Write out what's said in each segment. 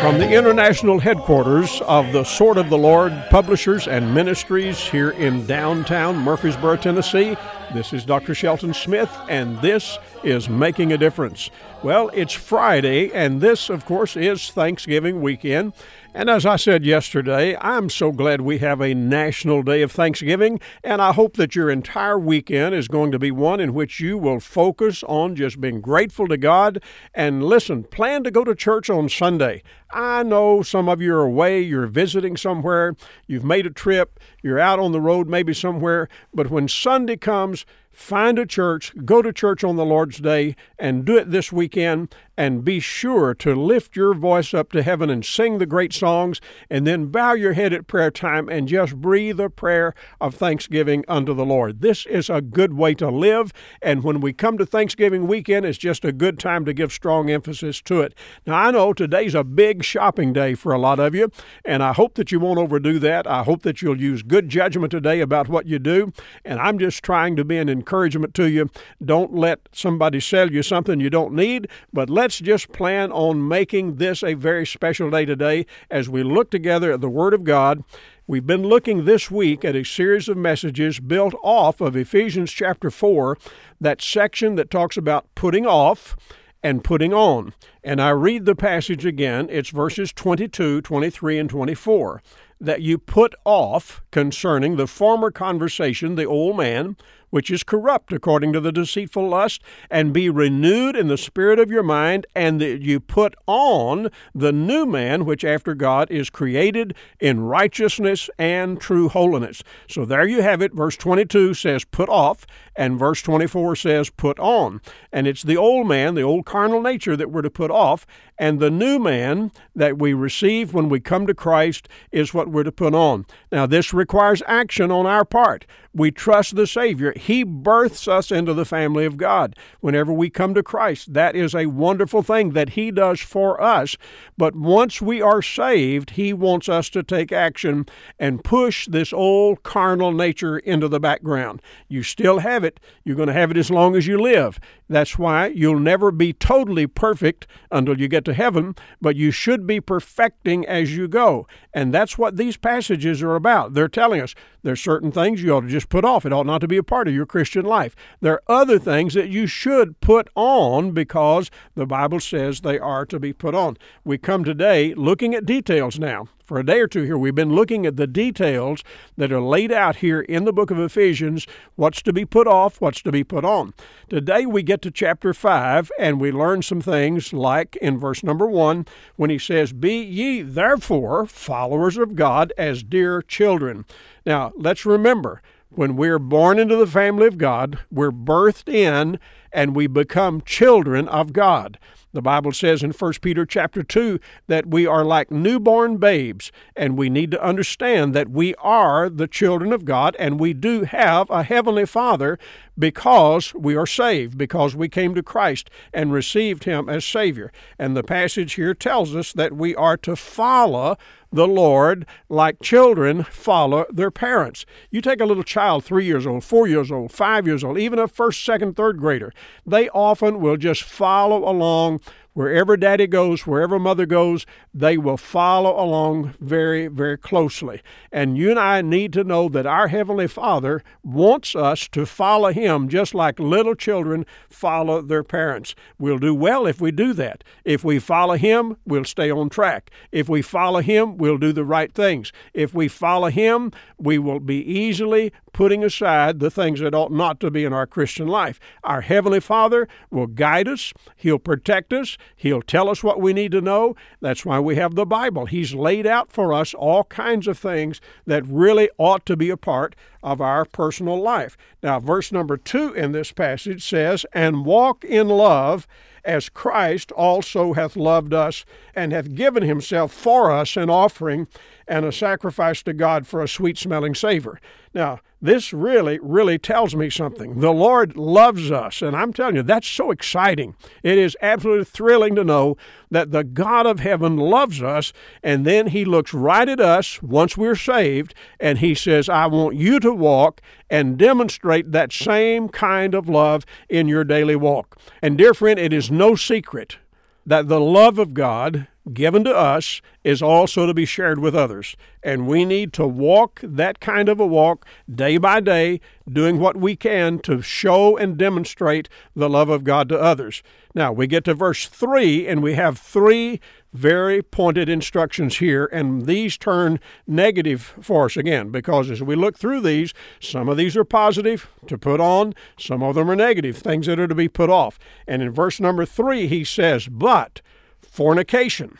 From the international headquarters of the Sword of the Lord Publishers and Ministries here in downtown Murfreesboro, Tennessee, this is Dr. Shelton Smith, and this is Making a Difference. Well, it's Friday, and this, of course, is Thanksgiving weekend. And as I said yesterday, I'm so glad we have a national day of Thanksgiving, and I hope that your entire weekend is going to be one in which you will focus on just being grateful to God. And listen, plan to go to church on Sunday. I know some of you are away, you're visiting somewhere, you've made a trip, you're out on the road maybe somewhere, but when Sunday comes, find a church, go to church on the Lord's Day, and do it this weekend. And be sure to lift your voice up to heaven and sing the great songs, and then bow your head at prayer time and just breathe a prayer of thanksgiving unto the Lord. This is a good way to live, and when we come to Thanksgiving weekend, it's just a good time to give strong emphasis to it. Now, I know today's a big shopping day for a lot of you, and I hope that you won't overdo that. I hope that you'll use good judgment today about what you do, and I'm just trying to be an encouragement to you. Don't let somebody sell you something you don't need, but let's just plan on making this a very special day today as we look together at the Word of God. We've been looking this week at a series of messages built off of Ephesians chapter 4, that section that talks about putting off and putting on. And I read the passage again. It's verses 22, 23, and 24. That you put off concerning the former conversation, the old man, which is corrupt according to the deceitful lust, and be renewed in the spirit of your mind, and that you put on the new man, which after God is created in righteousness and true holiness. So there you have it. Verse 22 says, put off, and verse 24 says, put on. And it's the old man, the old carnal nature that we're to put off, and the new man that we receive when we come to Christ is what we're to put on. Now, this requires action on our part. We trust the Savior. He births us into the family of God. Whenever we come to Christ, that is a wonderful thing that He does for us. But once we are saved, He wants us to take action and push this old carnal nature into the background. You still have it. You're going to have it as long as you live. That's why you'll never be totally perfect until you get to heaven, but you should be perfecting as you go. And that's what these passages are about. They're telling us there's certain things you ought to just put off. It ought not to be a part of your Christian life. There are other things that you should put on because the Bible says they are to be put on. We come today looking at details now for a day or two here, we've been looking at the details that are laid out here in the book of Ephesians what's to be put off, what's to be put on. Today we get to chapter 5 and we learn some things like in verse number 1 when he says, Be ye therefore followers of God as dear children. Now let's remember, when we're born into the family of God, we're birthed in and we become children of God. The Bible says in 1 Peter chapter 2 that we are like newborn babes, and we need to understand that we are the children of God and we do have a heavenly Father because we are saved, because we came to Christ and received Him as Savior. And the passage here tells us that we are to follow the Lord like children follow their parents. You take a little child, three years old, four years old, five years old, even a first, second, third grader, they often will just follow along Wherever daddy goes, wherever mother goes, they will follow along very, very closely. And you and I need to know that our Heavenly Father wants us to follow Him just like little children follow their parents. We'll do well if we do that. If we follow Him, we'll stay on track. If we follow Him, we'll do the right things. If we follow Him, we will be easily putting aside the things that ought not to be in our Christian life. Our Heavenly Father will guide us, He'll protect us, He'll tell us what we need to know. That's why we have the Bible. He's laid out for us all kinds of things that really ought to be a part of our personal life. Now, verse number two in this passage says, And walk in love as Christ also hath loved us and hath given himself for us an offering and a sacrifice to God for a sweet smelling savor. Now, this really, really tells me something. The Lord loves us, and I'm telling you, that's so exciting. It is absolutely thrilling to know that the God of heaven loves us, and then He looks right at us once we're saved, and He says, I want you to walk and demonstrate that same kind of love in your daily walk. And, dear friend, it is no secret that the love of God given to us is also to be shared with others. And we need to walk that kind of a walk day by day, doing what we can to show and demonstrate the love of God to others. Now, we get to verse 3, and we have three very pointed instructions here, and these turn negative for us again because as we look through these, some of these are positive to put on, some of them are negative, things that are to be put off. And in verse number 3, he says, But fornication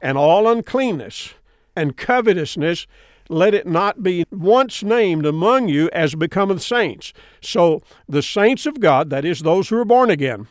and all uncleanness and covetousness, let it not be once named among you as becometh saints. So the saints of God, that is, those who are born again,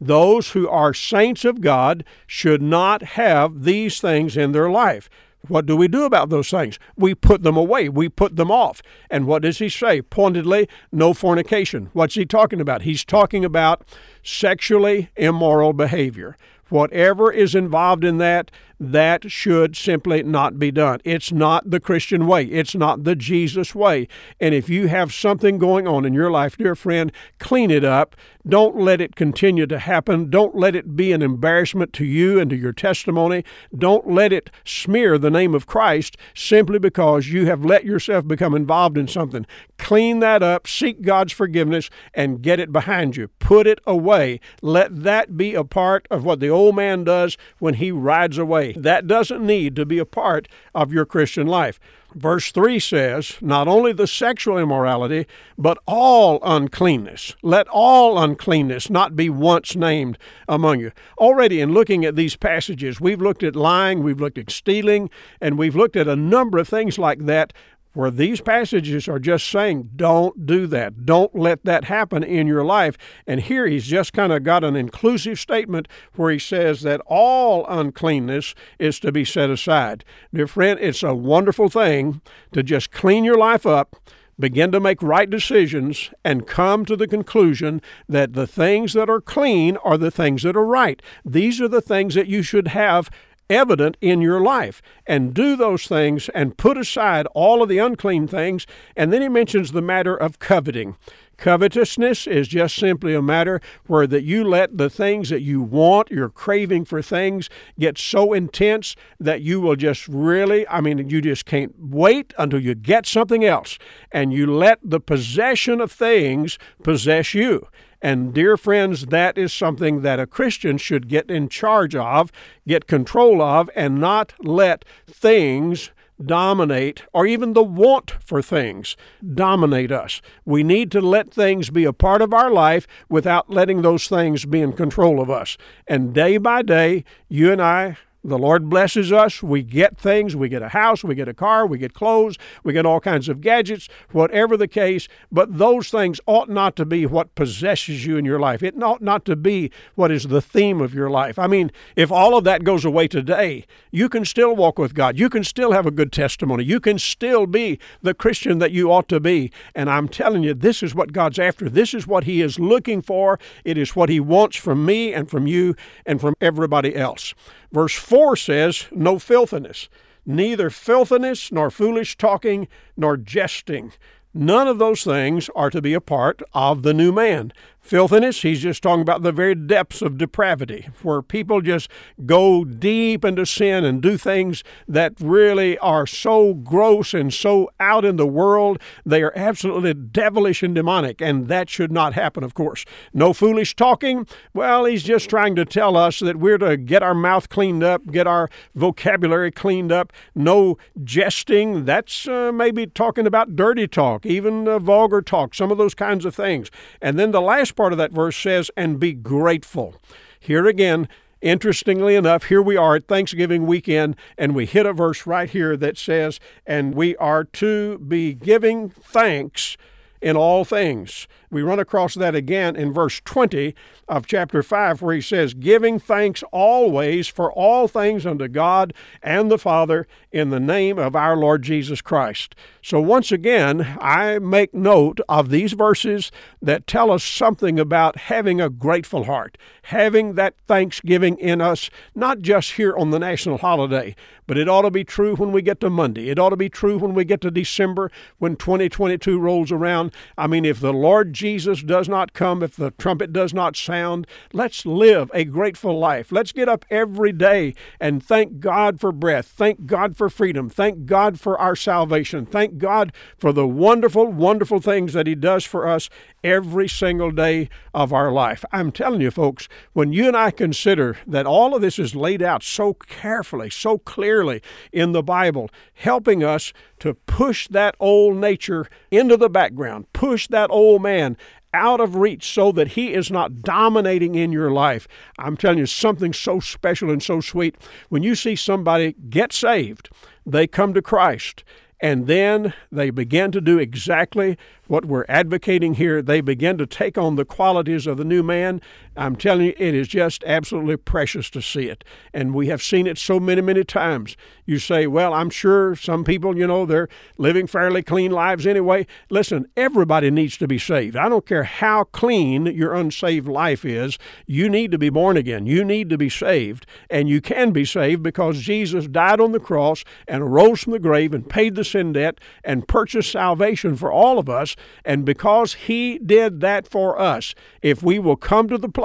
those who are saints of God should not have these things in their life. What do we do about those things? We put them away. We put them off. And what does he say? Pointedly, no fornication. What's he talking about? He's talking about sexually immoral behavior. Whatever is involved in that, that should simply not be done. It's not the Christian way. It's not the Jesus way. And if you have something going on in your life, dear friend, clean it up. Don't let it continue to happen. Don't let it be an embarrassment to you and to your testimony. Don't let it smear the name of Christ simply because you have let yourself become involved in something. Clean that up, seek God's forgiveness, and get it behind you. Put it away. Let that be a part of what the old man does when he rides away. That doesn't need to be a part of your Christian life. Verse 3 says, Not only the sexual immorality, but all uncleanness. Let all uncleanness not be once named among you. Already, in looking at these passages, we've looked at lying, we've looked at stealing, and we've looked at a number of things like that where these passages are just saying, don't do that. Don't let that happen in your life. And here he's just kind of got an inclusive statement where he says that all uncleanness is to be set aside. Dear friend, it's a wonderful thing to just clean your life up begin to make right decisions and come to the conclusion that the things that are clean are the things that are right. These are the things that you should have evident in your life and do those things and put aside all of the unclean things. And then he mentions the matter of coveting. Covetousness is just simply a matter where that you let the things that you want, your craving for things, get so intense that you will just really, I mean, you just can't wait until you get something else. And you let the possession of things possess you. And, dear friends, that is something that a Christian should get in charge of, get control of, and not let things dominate, or even the want for things dominate us. We need to let things be a part of our life without letting those things be in control of us. And day by day, you and I the Lord blesses us. We get things. We get a house. We get a car. We get clothes. We get all kinds of gadgets, whatever the case. But those things ought not to be what possesses you in your life. It ought not to be what is the theme of your life. I mean, if all of that goes away today, you can still walk with God. You can still have a good testimony. You can still be the Christian that you ought to be. And I'm telling you, this is what God's after. This is what He is looking for. It is what He wants from me and from you and from everybody else. Verse 4 says, No filthiness, neither filthiness, nor foolish talking, nor jesting. None of those things are to be a part of the new man. Filthiness, he's just talking about the very depths of depravity, where people just go deep into sin and do things that really are so gross and so out in the world. They are absolutely devilish and demonic, and that should not happen, of course. No foolish talking. Well, he's just trying to tell us that we're to get our mouth cleaned up, get our vocabulary cleaned up. No jesting. That's uh, maybe talking about dirty talk, even uh, vulgar talk, some of those kinds of things. And then the last part of that verse says, and be grateful. Here again, Interestingly enough, here we are at Thanksgiving weekend, and we hit a verse right here that says, And we are to be giving thanks in all things. We run across that again in verse 20 of chapter 5, where he says, Giving thanks always for all things unto God and the Father in the name of our Lord Jesus Christ. So, once again, I make note of these verses that tell us something about having a grateful heart, having that thanksgiving in us, not just here on the national holiday, but it ought to be true when we get to Monday. It ought to be true when we get to December, when 2022 rolls around. I mean, if the Lord Jesus does not come, if the trumpet does not sound, let's live a grateful life. Let's get up every day and thank God for breath. Thank God for freedom. Thank God for our salvation. Thank God for the wonderful, wonderful things that He does for us every single day of our life. I'm telling you, folks, when you and I consider that all of this is laid out so carefully, so clearly in the Bible, helping us to push that old nature into the background, push that old man out of reach so that he is not dominating in your life. I'm telling you, something so special and so sweet. When you see somebody get saved, they come to Christ, and then they begin to do exactly what we're advocating here. They begin to take on the qualities of the new man. I'm telling you, it is just absolutely precious to see it. And we have seen it so many, many times. You say, well, I'm sure some people, you know, they're living fairly clean lives anyway. Listen, everybody needs to be saved. I don't care how clean your unsaved life is, you need to be born again. You need to be saved. And you can be saved because Jesus died on the cross and rose from the grave and paid the sin debt and purchased salvation for all of us and because He did that for us, if we will come to the place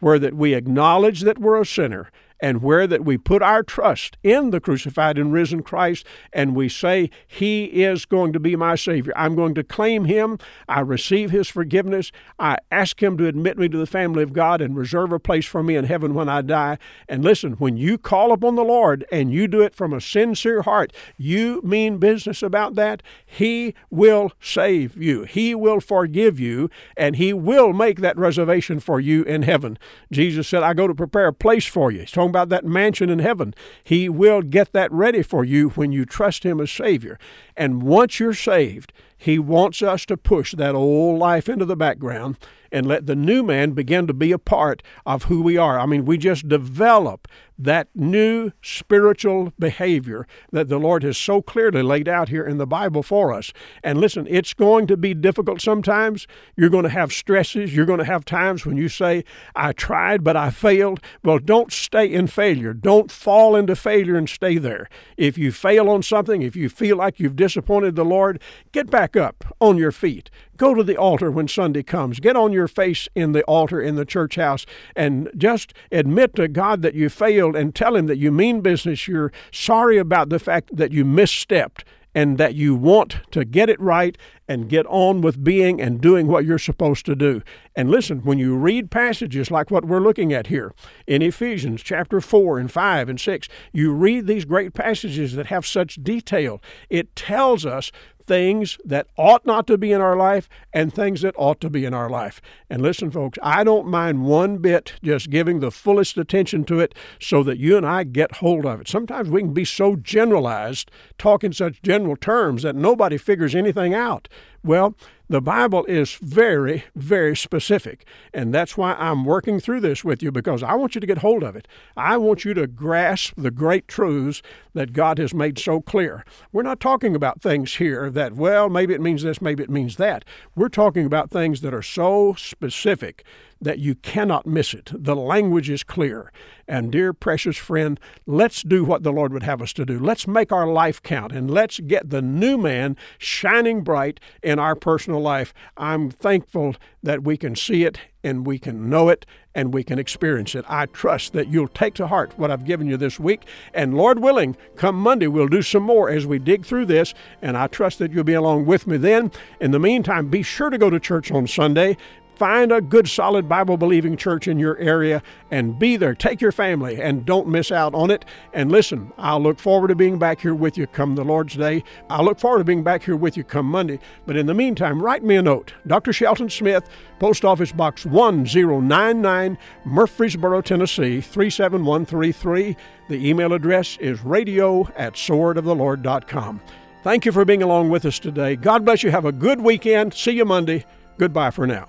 where that we acknowledge that we're a sinner and where that we put our trust in the crucified and risen Christ and we say, He is going to be my Savior. I'm going to claim Him. I receive His forgiveness. I ask Him to admit me to the family of God and reserve a place for me in heaven when I die. And listen, when you call upon the Lord and you do it from a sincere heart, you mean business about that, He will save you. He will forgive you and He will make that reservation for you in heaven. Jesus said, I go to prepare a place for you. About that mansion in heaven. He will get that ready for you when you trust Him as Savior. And once you're saved, He wants us to push that old life into the background and let the new man begin to be a part of who we are. I mean, we just develop that new spiritual behavior that the Lord has so clearly laid out here in the Bible for us. And listen, it's going to be difficult sometimes. You're going to have stresses. You're going to have times when you say, I tried, but I failed. Well, don't stay in failure. Don't fall into failure and stay there. If you fail on something, if you feel like you've disappointed the Lord, get back up on your feet. Go to the altar when Sunday comes. Get on your face in the altar in the church house and just admit to God that you failed and tell Him that you mean business. You're sorry about the fact that you misstepped and that you want to get it right and get on with being and doing what you're supposed to do. And listen, when you read passages like what we're looking at here in Ephesians chapter 4 and 5 and 6, you read these great passages that have such detail. It tells us things that ought not to be in our life and things that ought to be in our life. And listen, folks, I don't mind one bit just giving the fullest attention to it so that you and I get hold of it. Sometimes we can be so generalized, talk in such general terms that nobody figures anything out. Well, the Bible is very, very specific. And that's why I'm working through this with you because I want you to get hold of it. I want you to grasp the great truths that God has made so clear. We're not talking about things here that, well, maybe it means this, maybe it means that. We're talking about things that are so specific that you cannot miss it. The language is clear. And, dear precious friend, let's do what the Lord would have us to do. Let's make our life count and let's get the new man shining bright in our personal life. I'm thankful that we can see it and we can know it and we can experience it. I trust that you'll take to heart what I've given you this week. And Lord willing, come Monday, we'll do some more as we dig through this. And I trust that you'll be along with me then. In the meantime, be sure to go to church on Sunday. Find a good, solid Bible believing church in your area and be there. Take your family and don't miss out on it. And listen, I'll look forward to being back here with you come the Lord's Day. I'll look forward to being back here with you come Monday. But in the meantime, write me a note. Dr. Shelton Smith, Post Office Box 1099, Murfreesboro, Tennessee 37133. The email address is radio at swordofthelord.com. Thank you for being along with us today. God bless you. Have a good weekend. See you Monday. Goodbye for now.